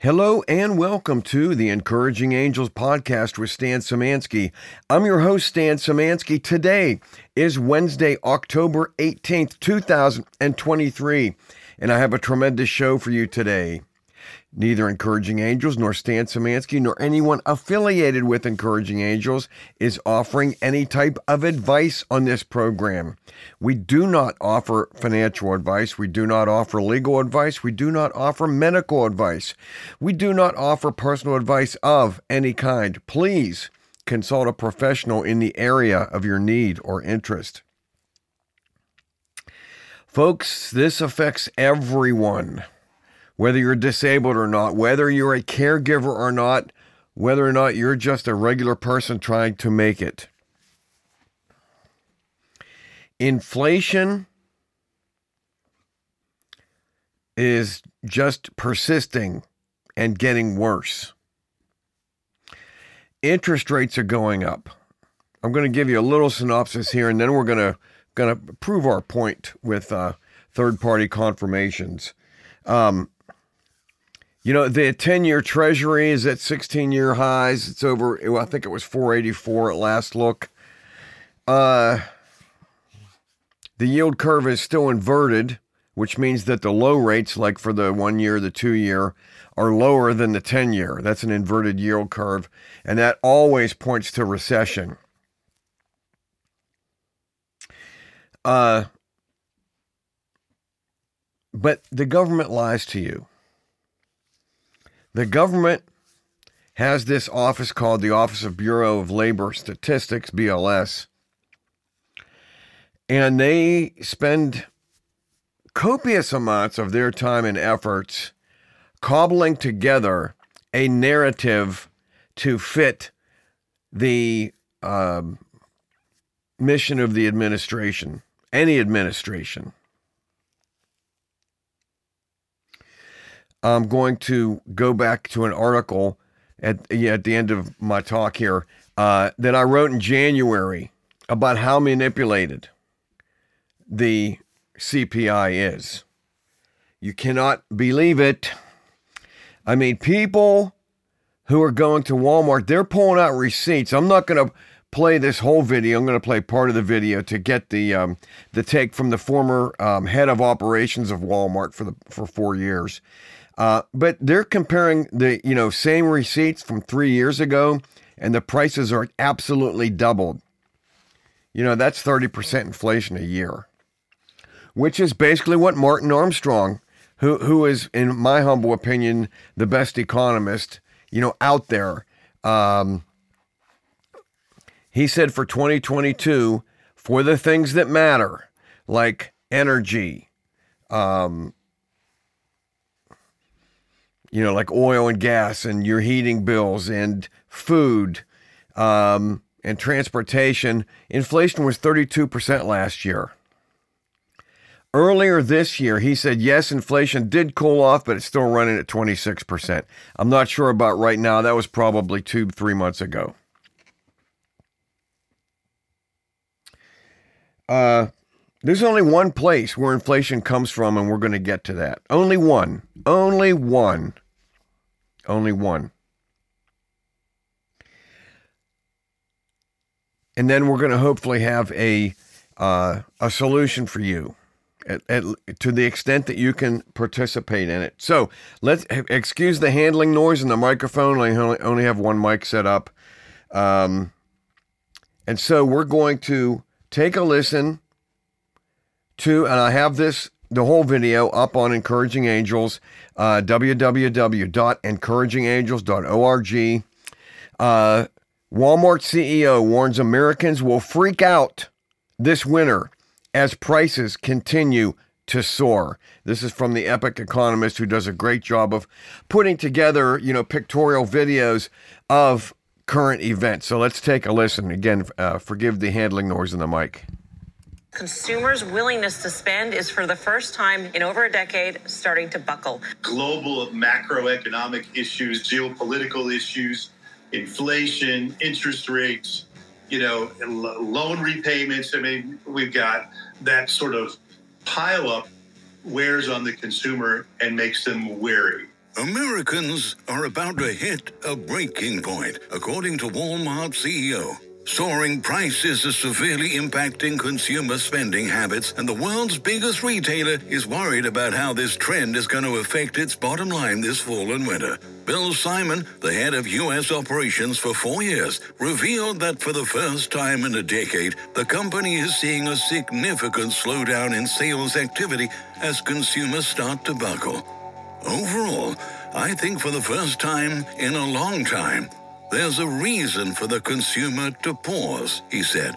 Hello and welcome to the Encouraging Angels podcast with Stan Samansky. I'm your host, Stan Samansky. Today is Wednesday, October 18th, 2023, and I have a tremendous show for you today. Neither Encouraging Angels nor Stan Samansky nor anyone affiliated with Encouraging Angels is offering any type of advice on this program. We do not offer financial advice. We do not offer legal advice. We do not offer medical advice. We do not offer personal advice of any kind. Please consult a professional in the area of your need or interest. Folks, this affects everyone whether you're disabled or not, whether you're a caregiver or not, whether or not you're just a regular person trying to make it. Inflation is just persisting and getting worse. Interest rates are going up. I'm going to give you a little synopsis here, and then we're going to going to prove our point with uh, third party confirmations. Um, you know, the 10 year treasury is at 16 year highs. It's over, I think it was 484 at last look. Uh, the yield curve is still inverted, which means that the low rates, like for the one year, the two year, are lower than the 10 year. That's an inverted yield curve. And that always points to recession. Uh, but the government lies to you. The government has this office called the Office of Bureau of Labor Statistics, BLS, and they spend copious amounts of their time and efforts cobbling together a narrative to fit the um, mission of the administration, any administration. I'm going to go back to an article at, yeah, at the end of my talk here uh, that I wrote in January about how manipulated the CPI is. You cannot believe it. I mean, people who are going to Walmart, they're pulling out receipts. I'm not going to play this whole video. I'm going to play part of the video to get the um, the take from the former um, head of operations of Walmart for the for four years. Uh, but they're comparing the you know same receipts from three years ago, and the prices are absolutely doubled. You know that's thirty percent inflation a year, which is basically what Martin Armstrong, who who is in my humble opinion the best economist you know out there, um, he said for 2022 for the things that matter like energy. Um, you know, like oil and gas and your heating bills and food um, and transportation, inflation was 32% last year. Earlier this year, he said, yes, inflation did cool off, but it's still running at 26%. I'm not sure about right now. That was probably two, three months ago. Uh, there's only one place where inflation comes from, and we're going to get to that. Only one. Only one. Only one. And then we're going to hopefully have a uh, a solution for you, at, at, to the extent that you can participate in it. So let's excuse the handling noise in the microphone. I only, only have one mic set up, um, and so we're going to take a listen to, and I have this the whole video up on Encouraging Angels, uh, www.encouragingangels.org. Uh, Walmart CEO warns Americans will freak out this winter as prices continue to soar. This is from the Epic Economist, who does a great job of putting together, you know, pictorial videos of current events. So let's take a listen. Again, uh, forgive the handling noise in the mic. Consumers' willingness to spend is for the first time in over a decade starting to buckle. Global macroeconomic issues, geopolitical issues, inflation, interest rates, you know, loan repayments. I mean, we've got that sort of pile up wears on the consumer and makes them weary. Americans are about to hit a breaking point, according to Walmart CEO. Soaring prices are severely impacting consumer spending habits, and the world's biggest retailer is worried about how this trend is going to affect its bottom line this fall and winter. Bill Simon, the head of U.S. operations for four years, revealed that for the first time in a decade, the company is seeing a significant slowdown in sales activity as consumers start to buckle. Overall, I think for the first time in a long time, there's a reason for the consumer to pause, he said.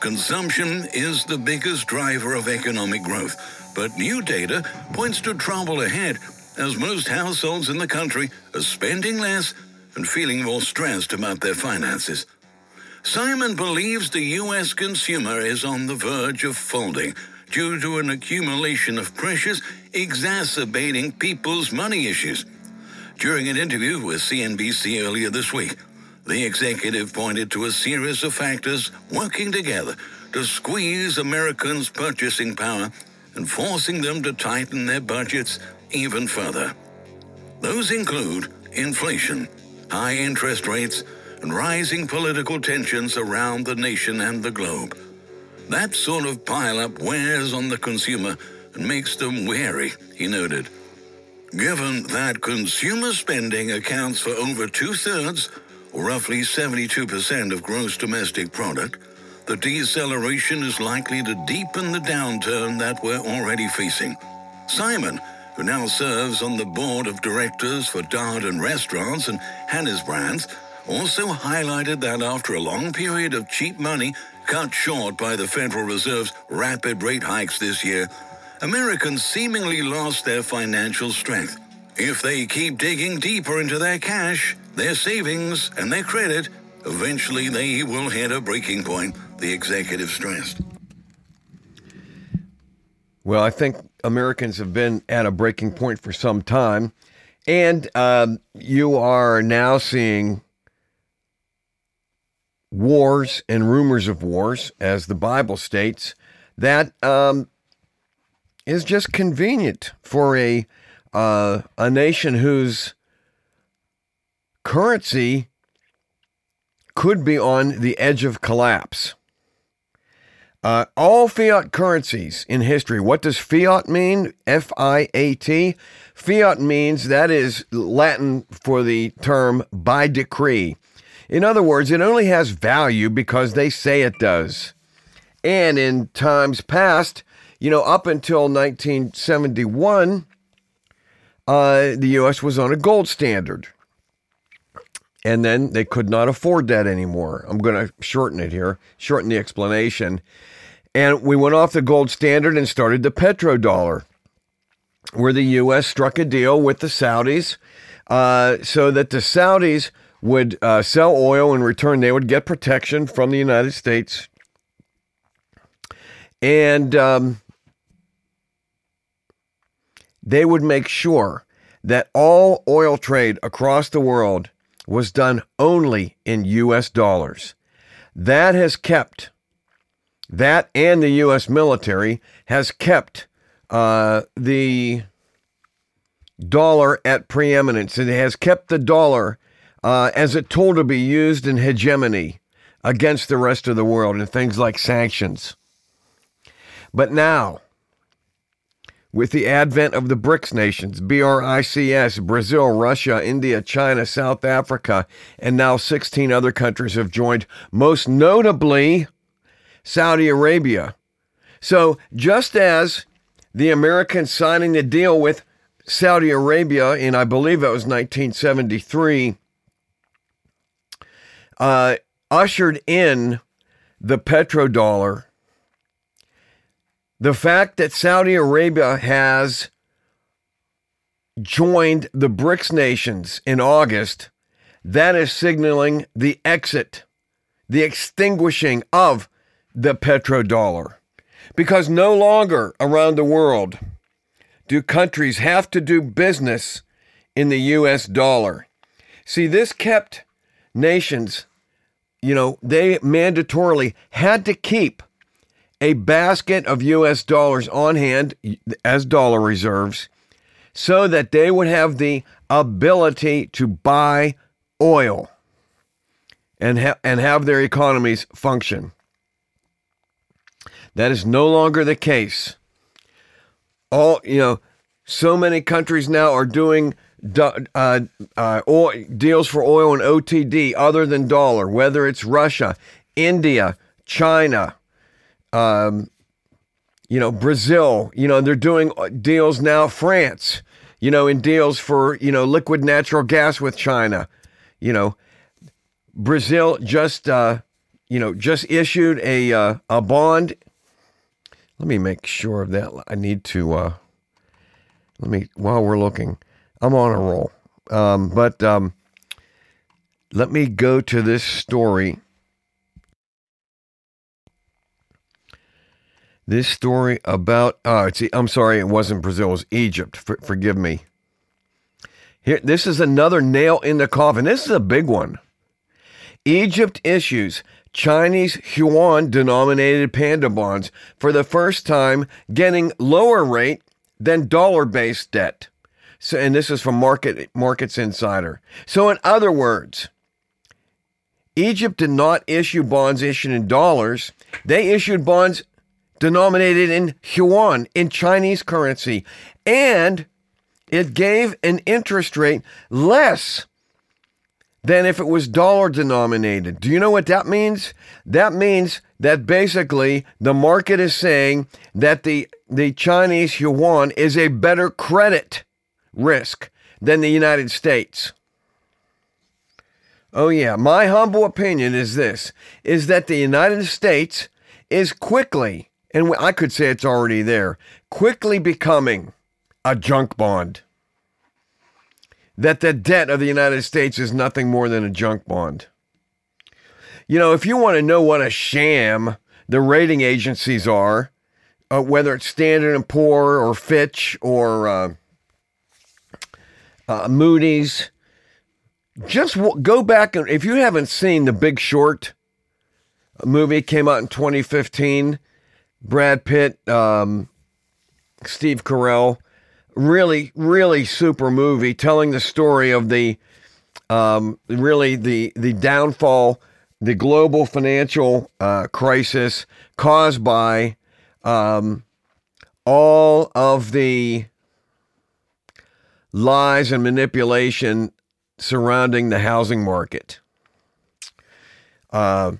Consumption is the biggest driver of economic growth, but new data points to trouble ahead as most households in the country are spending less and feeling more stressed about their finances. Simon believes the U.S. consumer is on the verge of folding due to an accumulation of pressures exacerbating people's money issues. During an interview with CNBC earlier this week, the executive pointed to a series of factors working together to squeeze Americans' purchasing power and forcing them to tighten their budgets even further. Those include inflation, high interest rates, and rising political tensions around the nation and the globe. That sort of pileup wears on the consumer and makes them wary, he noted. Given that consumer spending accounts for over two thirds, roughly 72% of gross domestic product, the deceleration is likely to deepen the downturn that we're already facing. Simon, who now serves on the board of directors for Darden Restaurants and Hanesbrands, also highlighted that after a long period of cheap money cut short by the Federal Reserve's rapid rate hikes this year, Americans seemingly lost their financial strength. If they keep digging deeper into their cash, their savings, and their credit, eventually they will hit a breaking point, the executive stressed. Well, I think Americans have been at a breaking point for some time. And um, you are now seeing wars and rumors of wars, as the Bible states, that um, is just convenient for a uh, a nation whose currency could be on the edge of collapse. Uh, all fiat currencies in history. What does fiat mean? F I A T. Fiat means that is Latin for the term by decree. In other words, it only has value because they say it does. And in times past, you know, up until 1971, uh, the U.S. was on a gold standard. And then they could not afford that anymore. I'm going to shorten it here, shorten the explanation. And we went off the gold standard and started the petrodollar, where the U.S. struck a deal with the Saudis uh, so that the Saudis would uh, sell oil in return. They would get protection from the United States. And um, they would make sure that all oil trade across the world was done only in US dollars. That has kept, that and the US military has kept uh, the dollar at preeminence. It has kept the dollar uh, as a tool to be used in hegemony against the rest of the world and things like sanctions. But now, with the advent of the BRICS nations, BRICS, Brazil, Russia, India, China, South Africa, and now 16 other countries have joined, most notably Saudi Arabia. So, just as the Americans signing the deal with Saudi Arabia in, I believe it was 1973, uh, ushered in the petrodollar the fact that Saudi Arabia has joined the BRICS nations in August, that is signaling the exit, the extinguishing of the petrodollar. Because no longer around the world do countries have to do business in the US dollar. See, this kept nations, you know, they mandatorily had to keep a basket of US dollars on hand as dollar reserves so that they would have the ability to buy oil and, ha- and have their economies function. That is no longer the case. All, you know, so many countries now are doing uh, uh, oil, deals for oil and OTD other than dollar, whether it's Russia, India, China, um, you know, Brazil, you know, they're doing deals now, France, you know, in deals for, you know, liquid natural gas with China, you know, Brazil just, uh, you know, just issued a, uh, a bond. Let me make sure of that. I need to, uh, let me, while we're looking, I'm on a roll. Um, but um, let me go to this story. This story about, uh, it's, I'm sorry, it wasn't Brazil, it was Egypt. For, forgive me. Here, this is another nail in the coffin. This is a big one. Egypt issues Chinese yuan denominated panda bonds for the first time, getting lower rate than dollar based debt. So, and this is from Market Markets Insider. So, in other words, Egypt did not issue bonds issued in dollars. They issued bonds denominated in yuan, in Chinese currency, and it gave an interest rate less than if it was dollar denominated. Do you know what that means? That means that basically the market is saying that the, the Chinese yuan is a better credit risk than the United States. Oh yeah, my humble opinion is this is that the United States is quickly and I could say it's already there, quickly becoming a junk bond that the debt of the United States is nothing more than a junk bond. You know, if you want to know what a sham the rating agencies are, uh, whether it's Standard and Poor or Fitch or uh, uh, Moody's, just w- go back and if you haven't seen The Big Short movie came out in 2015, Brad Pitt, um, Steve Carell really, really super movie telling the story of the um, really the the downfall, the global financial uh, crisis caused by um, all of the lies and manipulation surrounding the housing market. Uh,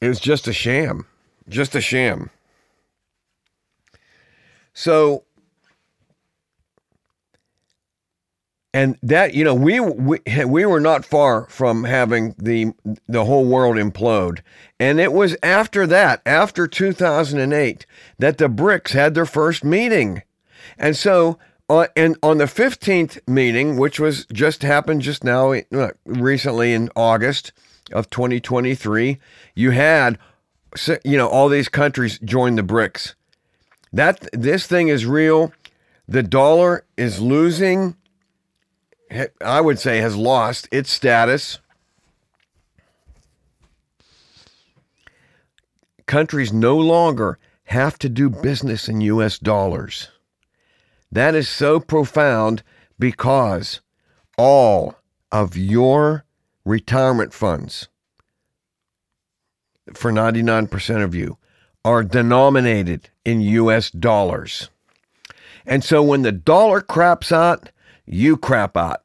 it was just a sham, just a sham. So, and that you know we, we we were not far from having the the whole world implode. And it was after that after 2008 that the BRICS had their first meeting. And so uh, and on the 15th meeting which was just happened just now uh, recently in August of 2023 you had you know all these countries join the BRICS that this thing is real. The dollar is losing, I would say, has lost its status. Countries no longer have to do business in US dollars. That is so profound because all of your retirement funds, for 99% of you, are denominated in US dollars. And so when the dollar craps out, you crap out.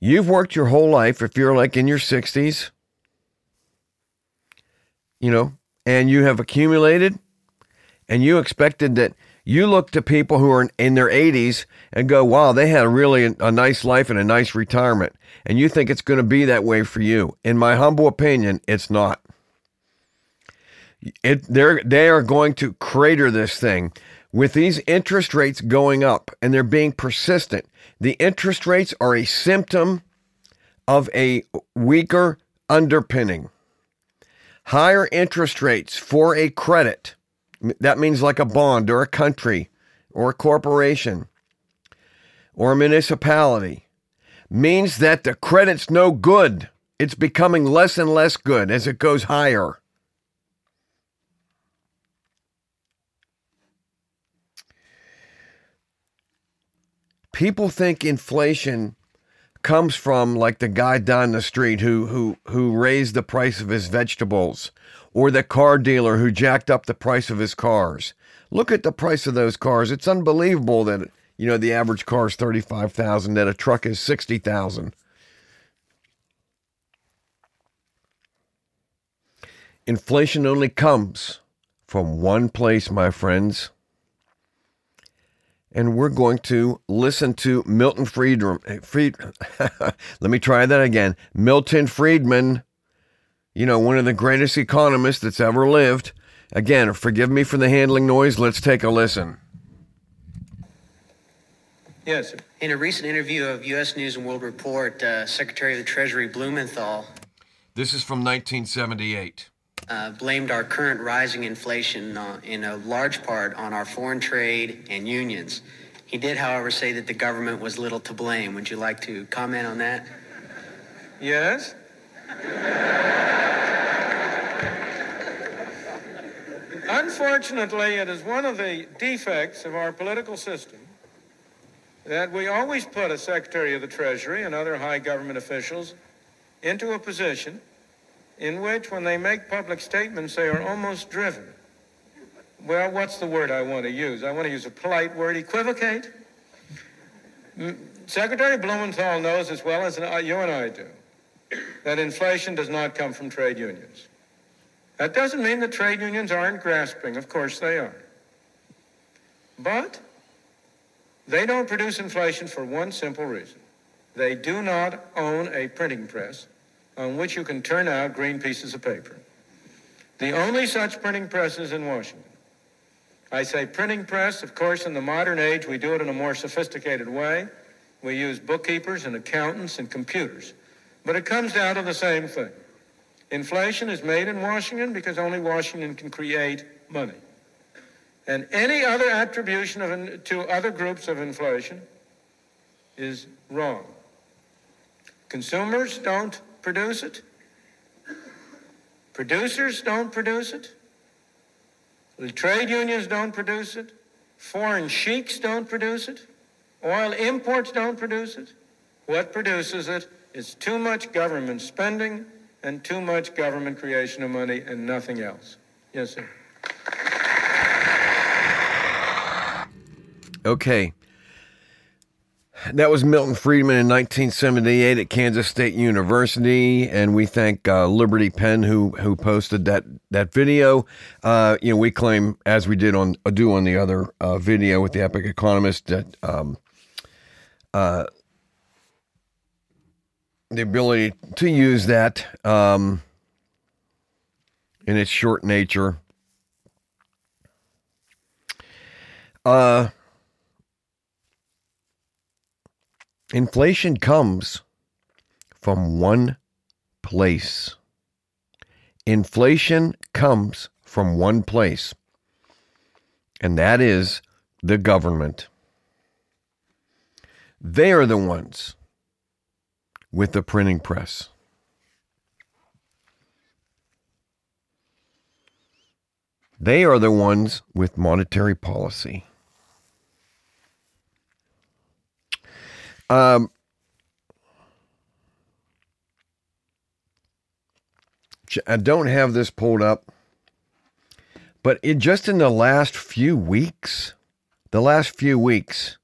You've worked your whole life, if you're like in your 60s, you know, and you have accumulated, and you expected that you look to people who are in their 80s and go, wow, they had a really a nice life and a nice retirement. And you think it's going to be that way for you. In my humble opinion, it's not. It, they're they are going to crater this thing with these interest rates going up and they're being persistent. The interest rates are a symptom of a weaker underpinning. Higher interest rates for a credit, that means like a bond or a country or a corporation or a municipality. Means that the credit's no good. It's becoming less and less good as it goes higher. People think inflation comes from like the guy down the street who who who raised the price of his vegetables or the car dealer who jacked up the price of his cars. Look at the price of those cars. It's unbelievable that you know the average car is 35,000 that a truck is 60,000. Inflation only comes from one place, my friends. And we're going to listen to Milton Friedman. Fried, let me try that again. Milton Friedman, you know, one of the greatest economists that's ever lived. Again, forgive me for the handling noise. Let's take a listen. Yes. In a recent interview of U.S. News and World Report, uh, Secretary of the Treasury Blumenthal This is from 1978. uh, blamed our current rising inflation uh, in a large part on our foreign trade and unions. He did, however, say that the government was little to blame. Would you like to comment on that? Yes? Unfortunately, it is one of the defects of our political system that we always put a Secretary of the Treasury and other high government officials into a position in which, when they make public statements, they are almost driven. Well, what's the word I want to use? I want to use a polite word equivocate. Mm, Secretary Blumenthal knows as well as you and I do that inflation does not come from trade unions. That doesn't mean that trade unions aren't grasping. Of course they are. But they don't produce inflation for one simple reason. They do not own a printing press on which you can turn out green pieces of paper. The only such printing press is in Washington. I say printing press, of course, in the modern age, we do it in a more sophisticated way. We use bookkeepers and accountants and computers. But it comes down to the same thing. Inflation is made in Washington because only Washington can create money. And any other attribution of to other groups of inflation is wrong. Consumers don't produce it. Producers don't produce it. The trade unions don't produce it. Foreign sheiks don't produce it. Oil imports don't produce it. What produces it is too much government spending and too much government creation of money and nothing else. Yes, sir. Okay. That was Milton Friedman in 1978 at Kansas State University, and we thank uh, LibertyPen who who posted that that video. Uh, you know, we claim, as we did on do on the other uh, video with the Epic Economist, that um, uh, the ability to use that um, in its short nature. Uh, inflation comes from one place. Inflation comes from one place, and that is the government. They are the ones with the printing press. They are the ones with monetary policy. Um, I don't have this pulled up, but it just in the last few weeks, the last few weeks,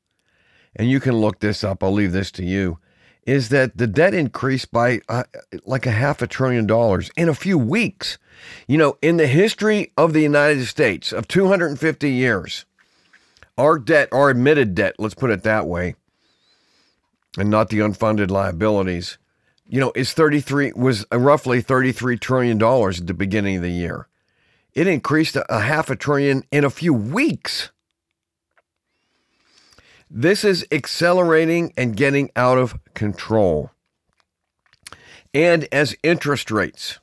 and you can look this up. I'll leave this to you. Is that the debt increased by uh, like a half a trillion dollars in a few weeks? You know, in the history of the United States of 250 years, our debt, our admitted debt, let's put it that way, and not the unfunded liabilities, you know, is 33 was roughly 33 trillion dollars at the beginning of the year. It increased a half a trillion in a few weeks. This is accelerating and getting out of control. And as interest rates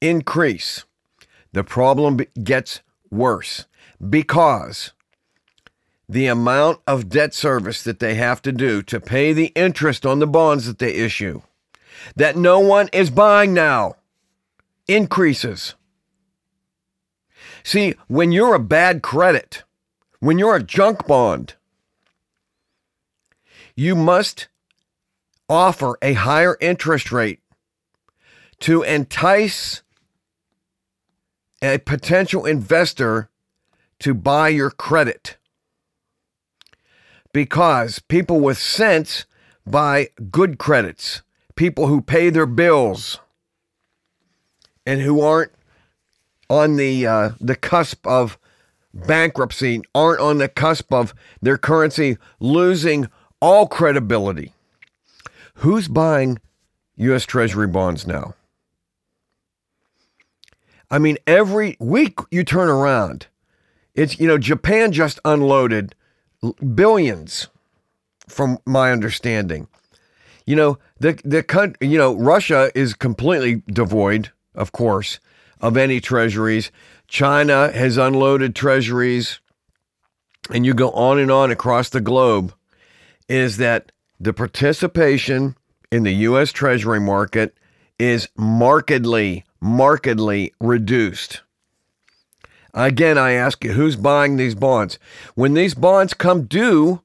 increase, the problem gets worse because the amount of debt service that they have to do to pay the interest on the bonds that they issue, that no one is buying now, increases. See, when you're a bad credit, when you're a junk bond, you must offer a higher interest rate to entice a potential investor to buy your credit. Because people with sense buy good credits, people who pay their bills and who aren't on the uh, the cusp of bankruptcy, aren't on the cusp of their currency losing all credibility. Who's buying U.S. Treasury bonds now? I mean, every week you turn around, it's, you know, Japan just unloaded billions, from my understanding. You know, the, the you know, Russia is completely devoid, of course, of any treasuries. China has unloaded treasuries, and you go on and on across the globe. Is that the participation in the U.S. Treasury market is markedly, markedly reduced. Again, I ask you, who's buying these bonds? When these bonds come due,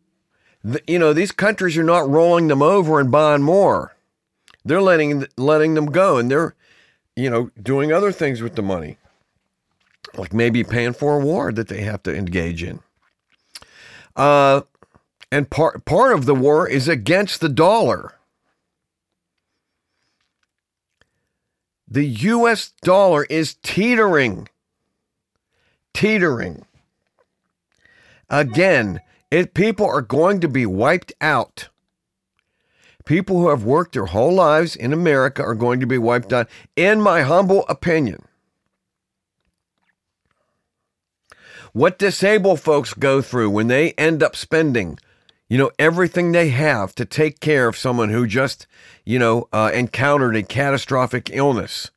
you know, these countries are not rolling them over and buying more. They're letting letting them go and they're, you know, doing other things with the money. Like maybe paying for a war that they have to engage in. Uh, and part part of the war is against the dollar. The US dollar is teetering. Teetering. Again, it, people are going to be wiped out. People who have worked their whole lives in America are going to be wiped out, in my humble opinion. What disabled folks go through when they end up spending you know, everything they have to take care of someone who just, you know, uh, encountered a catastrophic illness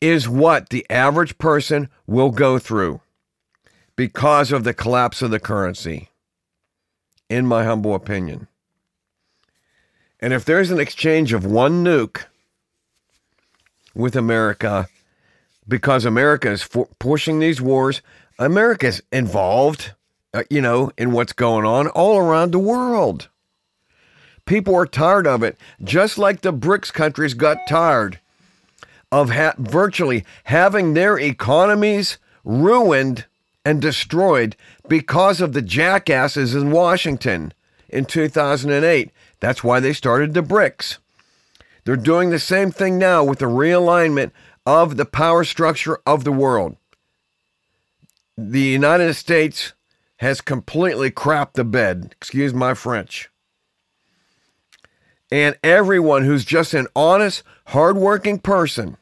is what the average person will go through because of the collapse of the currency, in my humble opinion. And if there's an exchange of one nuke with America, because America is for- pushing these wars, America's involved uh, you know, in what's going on all around the world. People are tired of it, just like the BRICS countries got tired of ha- virtually having their economies ruined and destroyed because of the jackasses in Washington in 2008. That's why they started the BRICS. They're doing the same thing now with the realignment of the power structure of the world. The United States has completely crapped the bed. Excuse my French. And everyone who's just an honest, hardworking person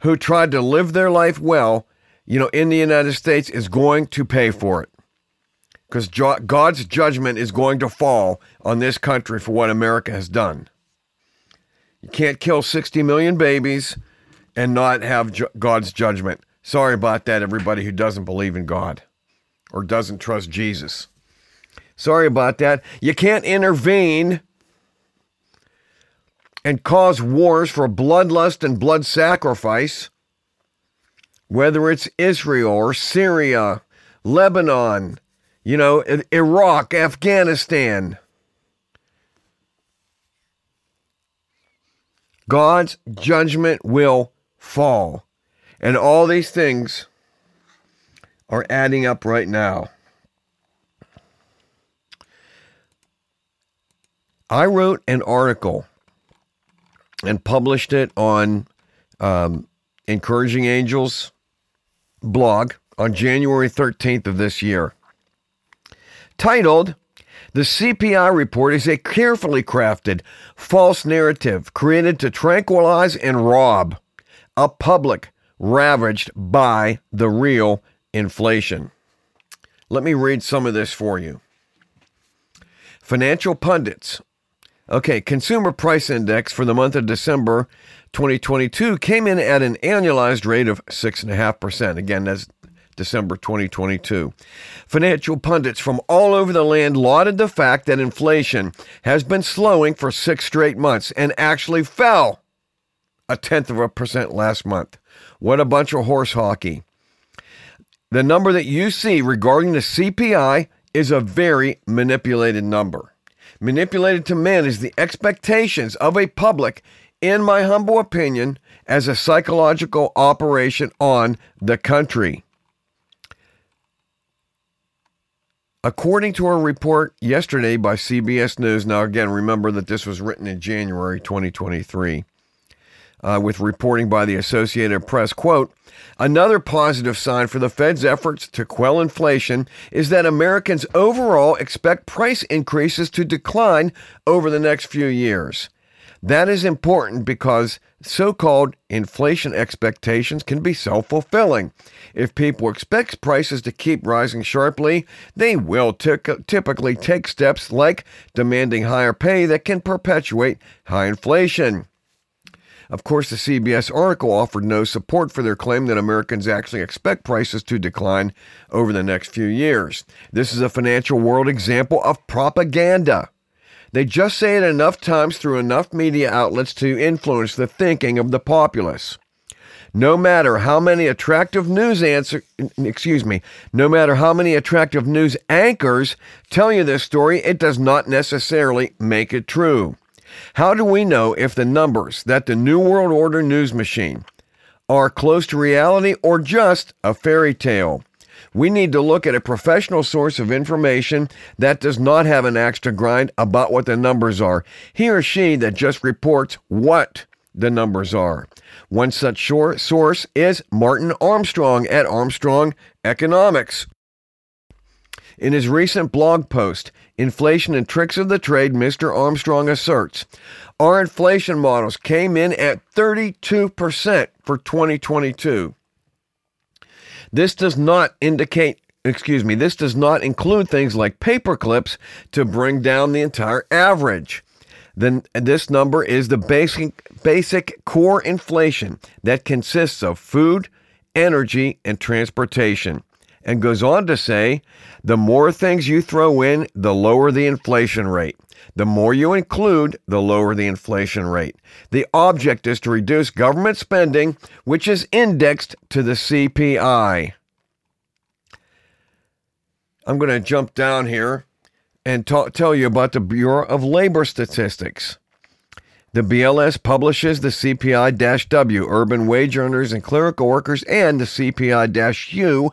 who tried to live their life well, you know, in the United States is going to pay for it. Because God's judgment is going to fall on this country for what America has done. You can't kill 60 million babies and not have God's judgment. Sorry about that, everybody who doesn't believe in God or doesn't trust Jesus. Sorry about that. You can't intervene and cause wars for bloodlust and blood sacrifice, whether it's Israel or Syria, Lebanon, you know, Iraq, Afghanistan. God's judgment will fall. And all these things are adding up right now. I wrote an article and published it on um, Encouraging Angels blog on January 13th of this year. Titled, The CPI report is a carefully crafted false narrative created to tranquilize and rob a public ravaged by the real inflation. Let me read some of this for you. Financial pundits. Okay, consumer price index for the month of December 2022 came in at an annualized rate of 6.5%. Again, that's December 2022. Financial pundits from all over the land lauded the fact that inflation has been slowing for six straight months and actually fell a tenth of a percent last month. What a bunch of horse hockey. The number that you see regarding the CPI is a very manipulated number. manipulated to manage the expectations of a public, in my humble opinion, as a psychological operation on the country. According to a report yesterday by CBS News, now again, remember that this was written in January 2023, uh, with reporting by the Associated Press, quote, Another positive sign for the Fed's efforts to quell inflation is that Americans overall expect price increases to decline over the next few years. That is important because so called inflation expectations can be self fulfilling. If people expect prices to keep rising sharply, they will t- typically take steps like demanding higher pay that can perpetuate high inflation. Of course, the CBS article offered no support for their claim that Americans actually expect prices to decline over the next few years. This is a financial world example of propaganda. They just say it enough times through enough media outlets to influence the thinking of the populace. No matter how many attractive news answer excuse me, no matter how many attractive news anchors tell you this story, it does not necessarily make it true. How do we know if the numbers that the New World Order news machine are close to reality or just a fairy tale? We need to look at a professional source of information that does not have an axe to grind about what the numbers are. He or she that just reports what the numbers are. One such source is Martin Armstrong at Armstrong Economics. In his recent blog post, Inflation and Tricks of the Trade, Mr. Armstrong asserts our inflation models came in at 32% for 2022. This does not indicate, excuse me, this does not include things like paper clips to bring down the entire average. Then this number is the basic basic core inflation that consists of food, energy, and transportation. And goes on to say, the more things you throw in, the lower the inflation rate. The more you include, the lower the inflation rate. The object is to reduce government spending, which is indexed to the CPI. I'm going to jump down here and talk, tell you about the Bureau of Labor Statistics. The BLS publishes the CPI W, urban wage earners and clerical workers, and the CPI U,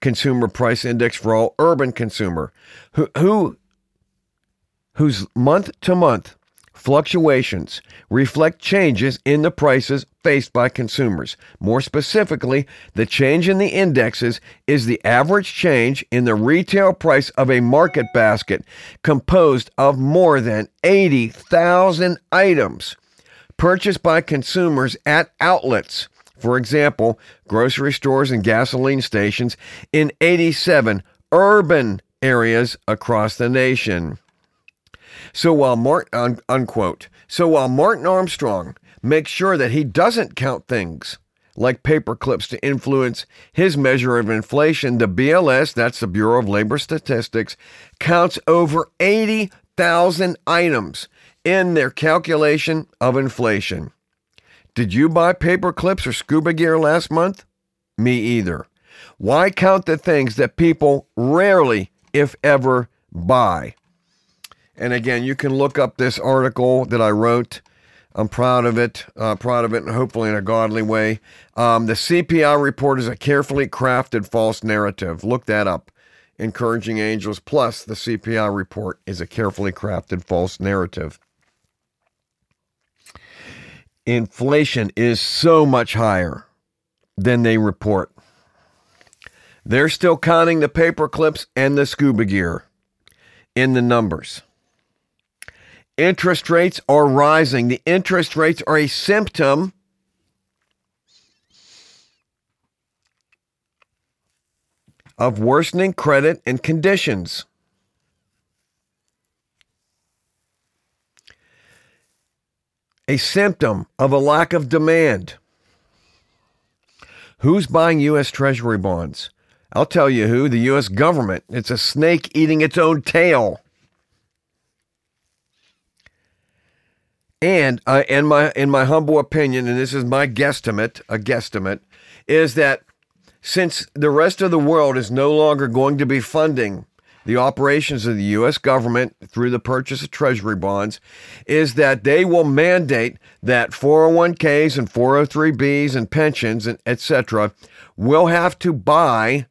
consumer price index for all urban consumer, who, who whose month to month fluctuations reflect changes in the prices faced by consumers. More specifically, the change in the indexes is the average change in the retail price of a market basket composed of more than 80,000 items purchased by consumers at outlets. For example, grocery stores and gasoline stations in 87 urban areas across the nation. So while Martin, unquote, so while Martin Armstrong makes sure that he doesn't count things like paper clips to influence his measure of inflation, the BLS, that's the Bureau of Labor Statistics, counts over 80,000 items in their calculation of inflation. Did you buy paper clips or scuba gear last month? Me either. Why count the things that people rarely, if ever, buy? And again, you can look up this article that I wrote. I'm proud of it, uh, proud of it, and hopefully in a godly way. Um, the CPI report is a carefully crafted false narrative. Look that up. Encouraging Angels plus the CPI report is a carefully crafted false narrative. Inflation is so much higher than they report. They're still counting the paper clips and the scuba gear in the numbers. Interest rates are rising. The interest rates are a symptom of worsening credit and conditions. A symptom of a lack of demand. Who's buying U.S. Treasury bonds? I'll tell you who the U.S. government. It's a snake eating its own tail. And uh, in my in my humble opinion, and this is my guesstimate, a guesstimate, is that since the rest of the world is no longer going to be funding the operations of the U.S. government through the purchase of treasury bonds is that they will mandate that 401ks and 403bs and pensions and etc. will have to buy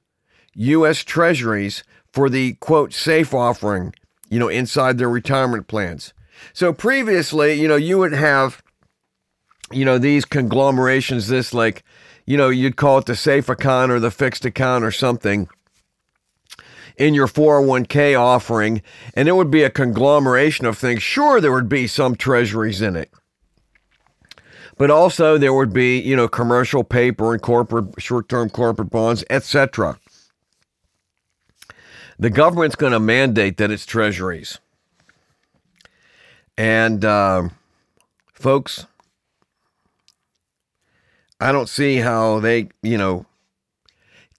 U.S. treasuries for the quote safe offering, you know, inside their retirement plans. So previously, you know, you would have, you know, these conglomerations, this like, you know, you'd call it the safe account or the fixed account or something in your 401k offering, and it would be a conglomeration of things. Sure, there would be some treasuries in it. But also there would be, you know, commercial paper and corporate short-term corporate bonds, etc. The government's going to mandate that it's treasuries. And uh, folks, I don't see how they, you know,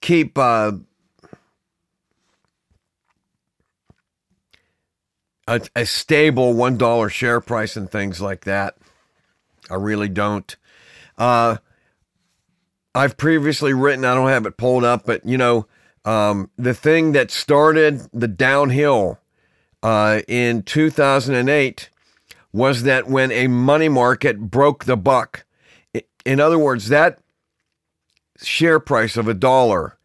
keep uh, a, a stable one dollar share price and things like that. I really don't. Uh, I've previously written. I don't have it pulled up, but you know, um, the thing that started the downhill uh, in 2008 was that when a money market broke the buck. In other words, that share price of a dollar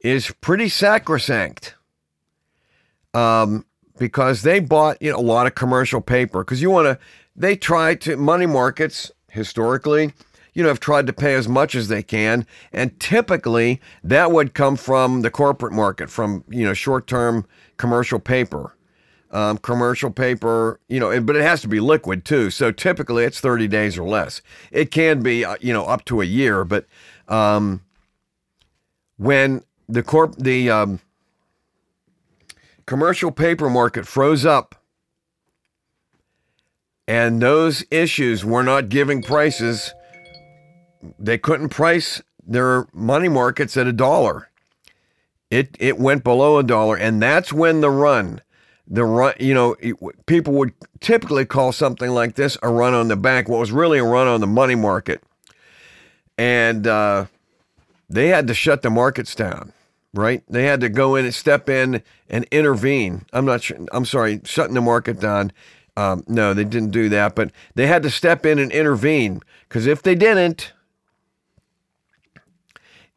is pretty sacrosanct. Um, because they bought you know a lot of commercial paper because you want to they try to money markets historically you know have tried to pay as much as they can and typically that would come from the corporate market from you know short-term commercial paper um, commercial paper you know but it has to be liquid too. So typically it's 30 days or less. It can be uh, you know up to a year but um, when the corp the um, commercial paper market froze up and those issues were not giving prices they couldn't price their money markets at a dollar. It it went below a dollar and that's when the run the run you know people would typically call something like this a run on the bank what was really a run on the money market and uh, they had to shut the markets down right? They had to go in and step in and intervene. I'm not sure. I'm sorry, shutting the market down. Um, no, they didn't do that, but they had to step in and intervene because if they didn't,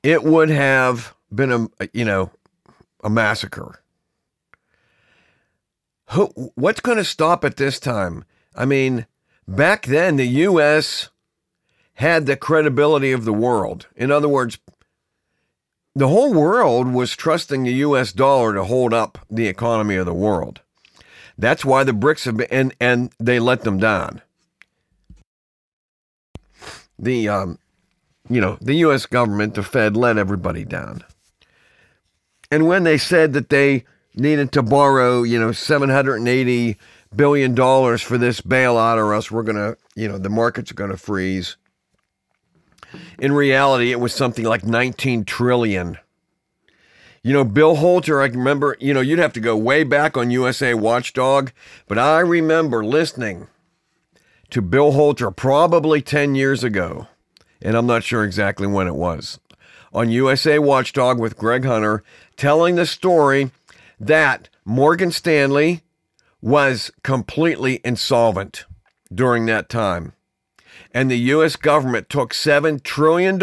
it would have been a you know a massacre. Who, what's going to stop at this time? I mean, back then the U.S. had the credibility of the world. In other words, the whole world was trusting the US dollar to hold up the economy of the world. That's why the BRICS have been, and, and they let them down. The, um, you know, the US government, the Fed, let everybody down. And when they said that they needed to borrow, you know, 780 billion dollars for this bailout or else we're going to, you know, the markets are going to freeze in reality, it was something like 19 trillion. You know, Bill Holter, I remember, you know, you'd have to go way back on USA Watchdog, but I remember listening to Bill Holter probably 10 years ago, and I'm not sure exactly when it was, on USA Watchdog with Greg Hunter, telling the story that Morgan Stanley was completely insolvent during that time and the U.S. government took $7 trillion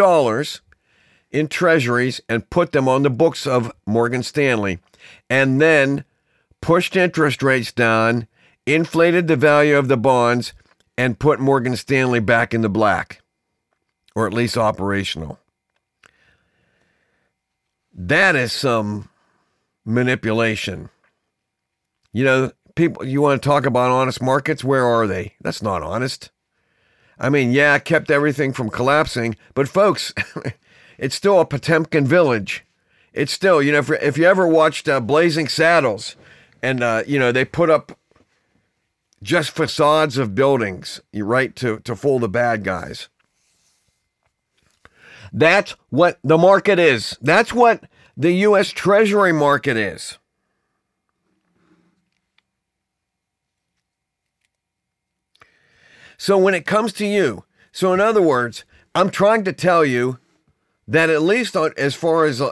in treasuries and put them on the books of Morgan Stanley, and then pushed interest rates down, inflated the value of the bonds, and put Morgan Stanley back in the black, or at least operational. That is some manipulation. You know, people, you want to talk about honest markets? Where are they? That's not honest. I mean, yeah, kept everything from collapsing, but folks, it's still a Potemkin village. It's still, you know, if, if you ever watched uh, Blazing Saddles, and uh, you know they put up just facades of buildings, right, to to fool the bad guys. That's what the market is. That's what the U.S. Treasury market is. So when it comes to you, so in other words, I'm trying to tell you that at least as far as a,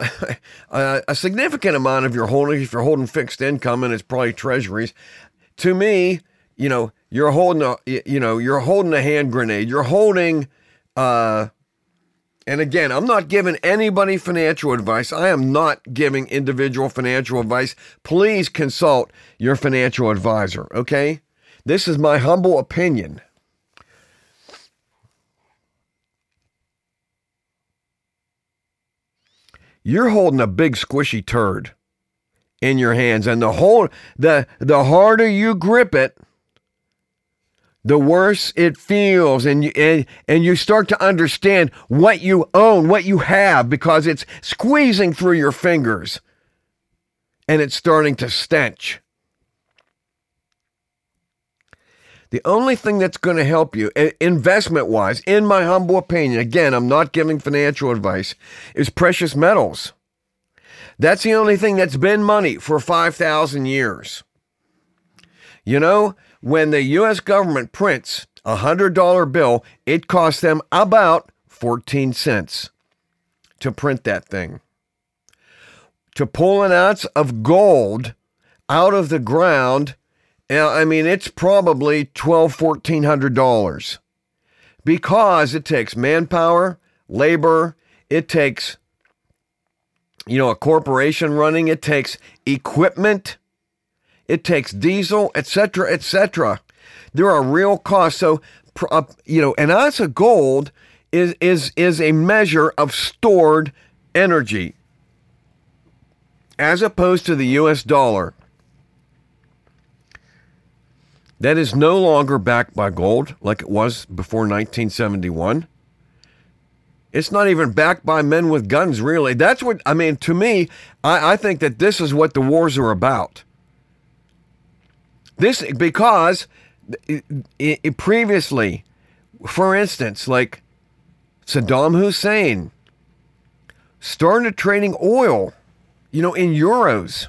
a, a significant amount of your holding, if you're holding fixed income and it's probably treasuries, to me, you know, you're holding a, you know, you're holding a hand grenade. You're holding, uh, and again, I'm not giving anybody financial advice. I am not giving individual financial advice. Please consult your financial advisor, okay? This is my humble opinion. You're holding a big squishy turd in your hands and the whole the the harder you grip it, the worse it feels and you, and, and you start to understand what you own, what you have because it's squeezing through your fingers and it's starting to stench. The only thing that's going to help you investment wise, in my humble opinion, again, I'm not giving financial advice, is precious metals. That's the only thing that's been money for 5,000 years. You know, when the U.S. government prints a $100 bill, it costs them about 14 cents to print that thing. To pull an ounce of gold out of the ground I mean, it's probably twelve, fourteen hundred dollars because it takes manpower, labor, it takes you know a corporation running, it takes equipment, it takes diesel, etc., etc. There are real costs. So, uh, you know, an ounce of gold is is is a measure of stored energy as opposed to the U.S. dollar that is no longer backed by gold like it was before 1971. It's not even backed by men with guns, really. That's what, I mean, to me, I, I think that this is what the wars are about. This, because it, it, previously, for instance, like Saddam Hussein started trading oil, you know, in euros.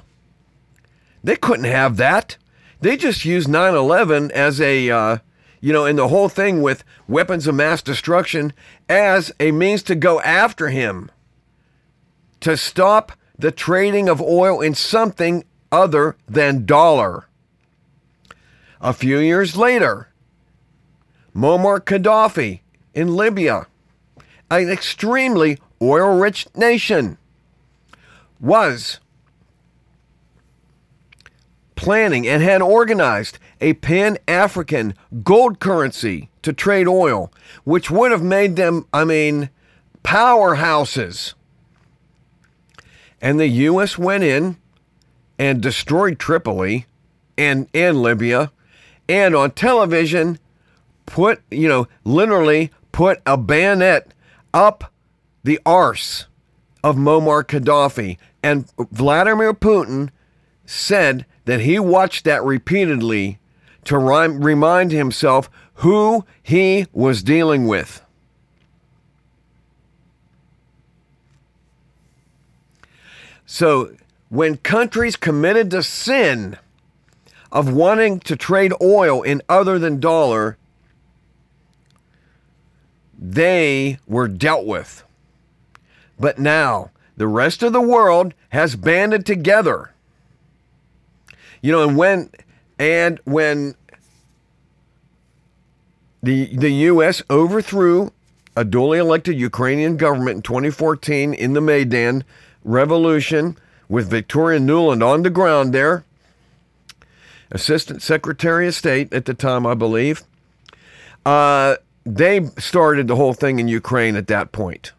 They couldn't have that. They just used 9 11 as a, uh, you know, and the whole thing with weapons of mass destruction as a means to go after him, to stop the trading of oil in something other than dollar. A few years later, Muammar Gaddafi in Libya, an extremely oil rich nation, was planning and had organized a pan African gold currency to trade oil, which would have made them, I mean, powerhouses. And the U.S. went in and destroyed Tripoli and, and Libya, and on television, put, you know, literally put a bayonet up the arse of Muammar Gaddafi. And Vladimir Putin said that he watched that repeatedly to remind himself who he was dealing with. So, when countries committed to sin of wanting to trade oil in other than dollar, they were dealt with. But now, the rest of the world has banded together you know, and when and when the the U.S. overthrew a duly elected Ukrainian government in 2014 in the Maidan Revolution with Victoria Nuland on the ground there, Assistant Secretary of State at the time, I believe. Uh, they started the whole thing in Ukraine at that point.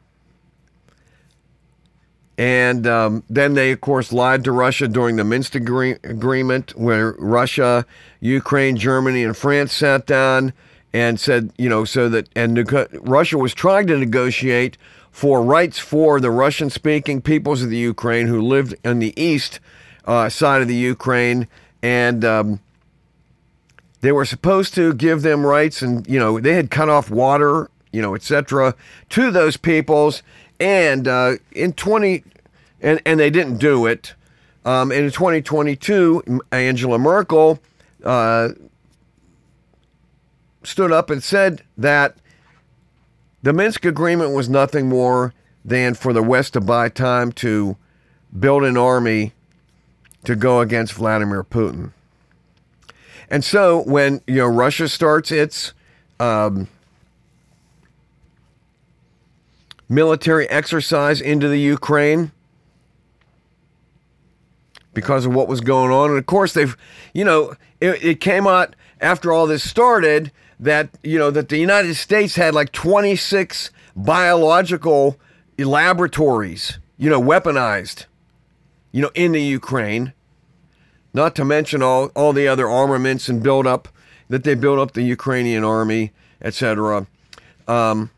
And um, then they, of course, lied to Russia during the Minsk agree- agreement, where Russia, Ukraine, Germany, and France sat down and said, you know, so that, and Russia was trying to negotiate for rights for the Russian speaking peoples of the Ukraine who lived in the east uh, side of the Ukraine. And um, they were supposed to give them rights, and, you know, they had cut off water, you know, etc., to those peoples and uh, in 20, and, and they didn't do it. Um, and in 2022, Angela Merkel uh, stood up and said that the Minsk agreement was nothing more than for the West to buy time to build an army to go against Vladimir Putin. And so when you know Russia starts its um, military exercise into the Ukraine because of what was going on, and of course they've, you know, it, it came out after all this started that you know that the United States had like 26 biological laboratories, you know, weaponized, you know, in the Ukraine. Not to mention all, all the other armaments and build up that they built up the Ukrainian army, etc. Um,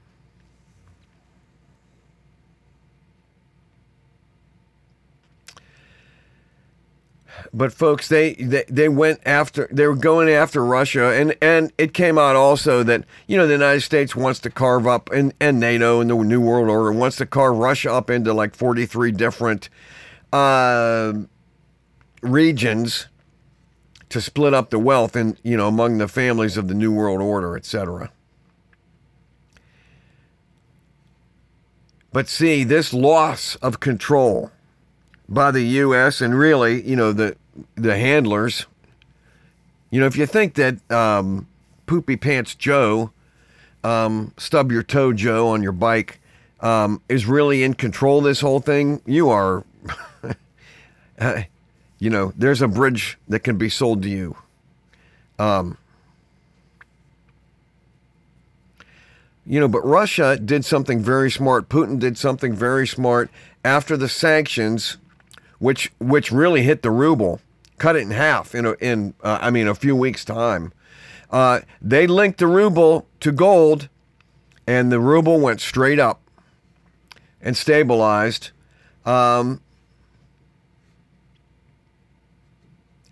but folks, they, they they went after they were going after Russia, and and it came out also that you know the United States wants to carve up and and NATO and the New World Order wants to carve Russia up into like forty three different uh, regions to split up the wealth and you know among the families of the New World Order, etc. But see, this loss of control by the U.S. and really, you know, the the handlers. You know, if you think that um, Poopy Pants Joe, um, Stub Your Toe Joe on your bike, um, is really in control this whole thing, you are, uh, you know, there's a bridge that can be sold to you. Um, you know, but Russia did something very smart. Putin did something very smart after the sanctions which which really hit the ruble, cut it in half in a, in uh, I mean a few weeks time. Uh, they linked the ruble to gold, and the ruble went straight up and stabilized. Um,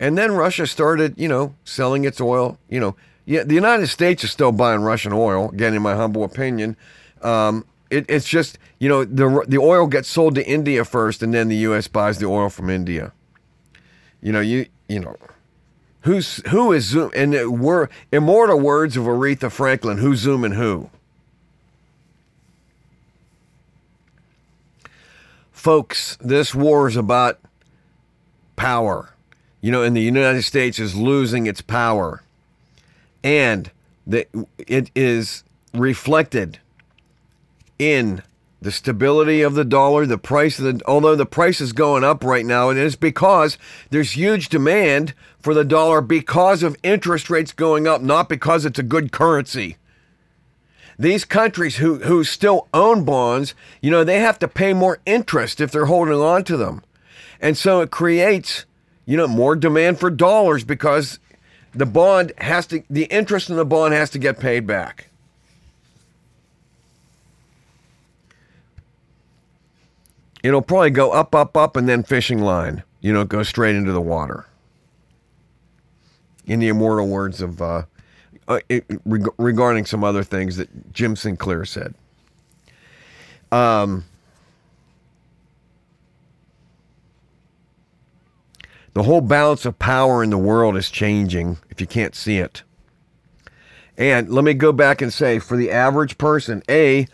and then Russia started, you know, selling its oil. You know, yeah, the United States is still buying Russian oil. Again, in my humble opinion, um, it, it's just you know the the oil gets sold to India first, and then the U.S. buys the oil from India. You know you you know who's who is zoom and we're immortal words of Aretha Franklin. Who's zooming who? Folks, this war is about power. You know, and the United States is losing its power. And that it is reflected in the stability of the dollar, the price of the although the price is going up right now, and it's because there's huge demand for the dollar because of interest rates going up, not because it's a good currency. These countries who, who still own bonds, you know, they have to pay more interest if they're holding on to them. And so it creates, you know, more demand for dollars because the bond has to the interest in the bond has to get paid back. it'll probably go up, up, up, and then fishing line. You know, go straight into the water. In the immortal words of uh, uh, it, reg- regarding some other things that Jim Sinclair said. Um, the whole balance of power in the world is changing if you can't see it. And let me go back and say for the average person, A,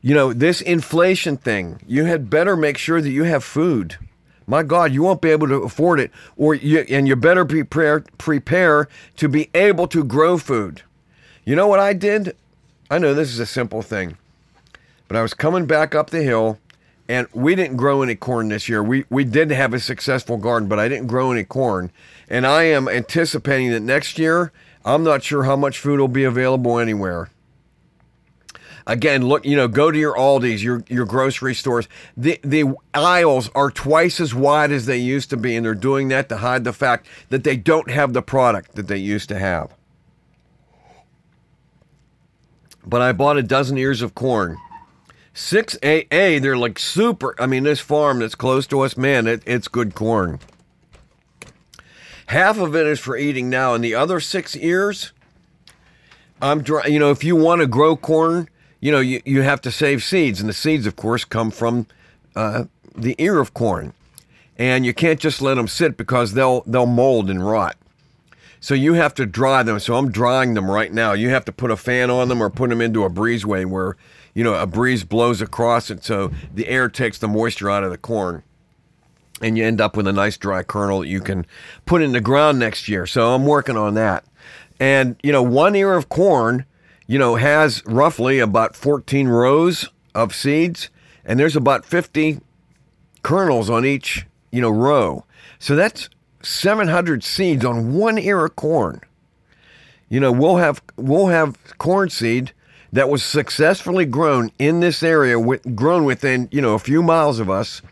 you know, this inflation thing, you had better make sure that you have food. My God, you won't be able to afford it, or you, and you better prepare prepare to be able to grow food. You know what I did? I know this is a simple thing, but I was coming back up the hill, and we didn't grow any corn this year. We we did have a successful garden, but I didn't grow any corn, and I am anticipating that next year I'm not sure how much food will be available anywhere. Again, look, you know, go to your Aldi's, your your grocery stores. The the aisles are twice as wide as they used to be, and they're doing that to hide the fact that they don't have the product that they used to have. But I bought a dozen ears of corn. Six A A, they're like super. I mean, this farm that's close to us, man, it, it's good corn. Half of it is for eating now, and the other six ears, I'm dry. You know, if you want to grow corn, you know, you, you have to save seeds, and the seeds, of course, come from uh, the ear of corn, and you can't just let them sit because they'll they'll mold and rot. So you have to dry them. So I'm drying them right now. You have to put a fan on them or put them into a breezeway where you know, a breeze blows across it, so the air takes the moisture out of the corn. And you end up with a nice dry kernel that you can put in the ground next year. So I'm working on that. And, you know, one ear of corn, you know, has roughly about 14 rows of seeds, and there's about 50 kernels on each, you know, row. So that's 700 seeds on one ear of corn. You know, we'll have we'll have corn seed that was successfully grown in this area, with, grown within you know a few miles of us.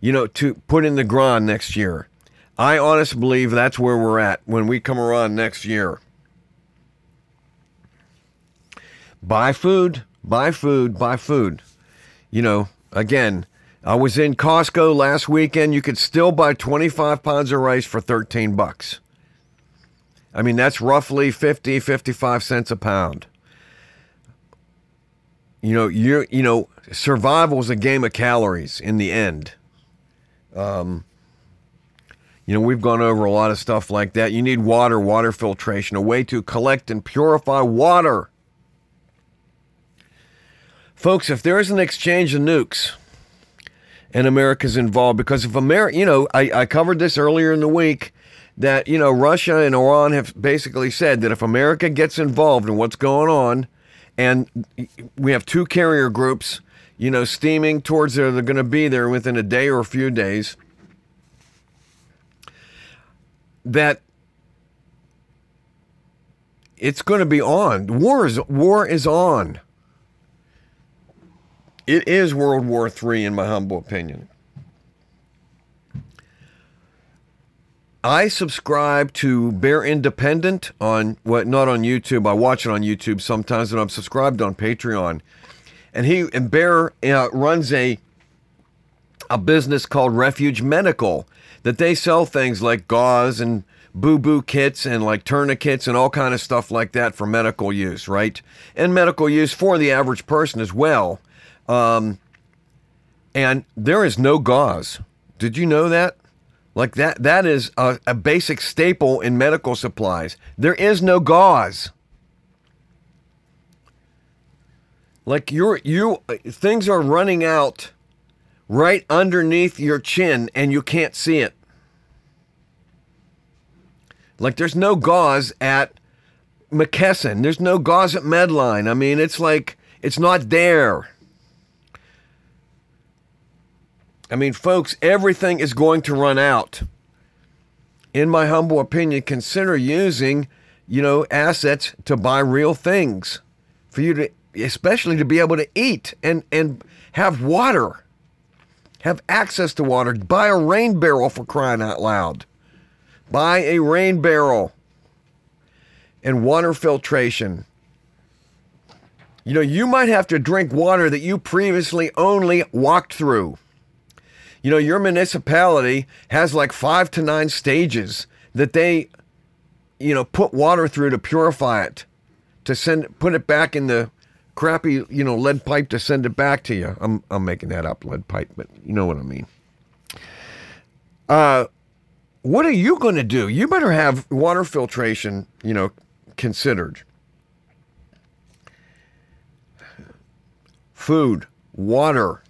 You know, to put in the ground next year. I honestly believe that's where we're at when we come around next year. Buy food, buy food, buy food. You know, again, I was in Costco last weekend. You could still buy 25 pounds of rice for 13 bucks. I mean, that's roughly 50, 55 cents a pound. You know, you you know, survival is a game of calories in the end. Um, you know, we've gone over a lot of stuff like that. You need water, water filtration, a way to collect and purify water. Folks, if there is an exchange of nukes and America's involved, because if America, you know, I, I covered this earlier in the week that, you know, Russia and Iran have basically said that if America gets involved in what's going on, and we have two carrier groups, you know, steaming towards there, they're going to be there within a day or a few days, that it's going to be on. War is war is on. It is World War III, in my humble opinion. I subscribe to Bear Independent on what not on YouTube. I watch it on YouTube sometimes, and I'm subscribed on Patreon. And he and Bear uh, runs a a business called Refuge Medical that they sell things like gauze and boo boo kits and like tourniquets and all kind of stuff like that for medical use, right? And medical use for the average person as well. Um, and there is no gauze. Did you know that? Like that that is a, a basic staple in medical supplies. There is no gauze. Like you're you things are running out right underneath your chin and you can't see it. Like there's no gauze at McKesson. There's no gauze at Medline. I mean, it's like it's not there. I mean, folks, everything is going to run out. In my humble opinion, consider using, you know, assets to buy real things for you to, especially to be able to eat and and have water, have access to water. Buy a rain barrel for crying out loud. Buy a rain barrel and water filtration. You know, you might have to drink water that you previously only walked through. You know, your municipality has like five to nine stages that they, you know, put water through to purify it, to send put it back in the crappy, you know, lead pipe to send it back to you. I'm I'm making that up, lead pipe, but you know what I mean. Uh what are you going to do? You better have water filtration, you know, considered. Food, water,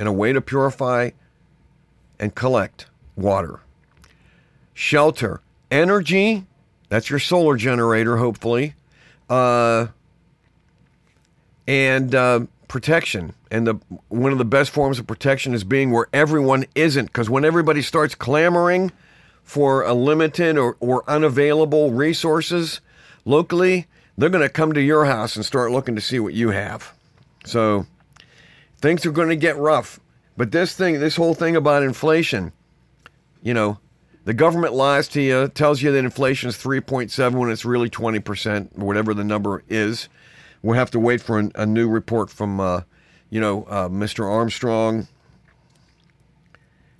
and a way to purify and collect water. Shelter, energy, that's your solar generator, hopefully, uh, and uh, protection. And the one of the best forms of protection is being where everyone isn't, because when everybody starts clamoring for a limited or, or unavailable resources locally, they're going to come to your house and start looking to see what you have. So things are going to get rough. But this thing, this whole thing about inflation, you know, the government lies to you, tells you that inflation is 3.7 when it's really 20%, whatever the number is. We'll have to wait for an, a new report from, uh, you know, uh, Mr. Armstrong.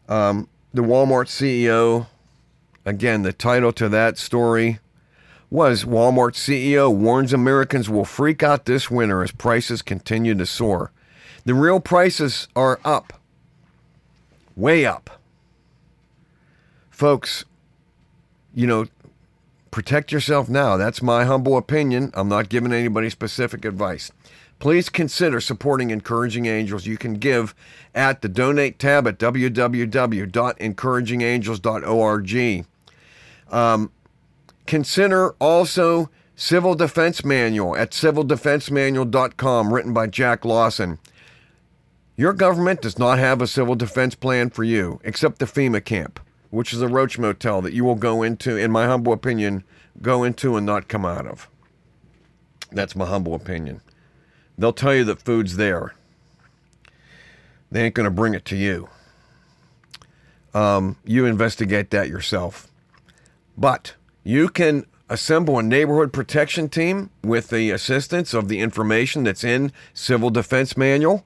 Um, the Walmart CEO, again, the title to that story was Walmart CEO warns Americans will freak out this winter as prices continue to soar. The real prices are up, way up. Folks, you know, protect yourself now. That's my humble opinion. I'm not giving anybody specific advice. please consider supporting Encouraging Angels. You can give at the donate tab at www.encouragingangels.org. Um, consider also Civil Defense Manual at civildefensemanual.com, written by Jack Lawson. Your government does not have a civil defense plan for you, except the FEMA camp, which is a roach motel that you will go into, in my humble opinion, go into and not come out of. That's my humble opinion. They'll tell you that food's there. They ain't going to bring it to you. Um, you investigate that yourself. But you can assemble a neighborhood protection team with the assistance of the information that's in Civil Defense Manual.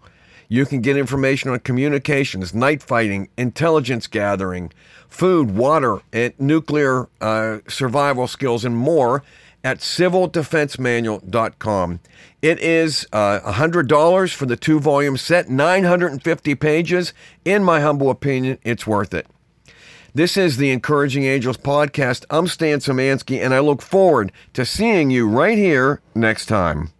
You can get information on communications, night fighting, intelligence gathering, food, water, and nuclear uh, survival skills, and more at civildefensemanual.com. It is uh, $100 for the two volume set, 950 pages. In my humble opinion, it's worth it. This is the Encouraging Angels podcast. I'm Stan Samansky, and I look forward to seeing you right here next time.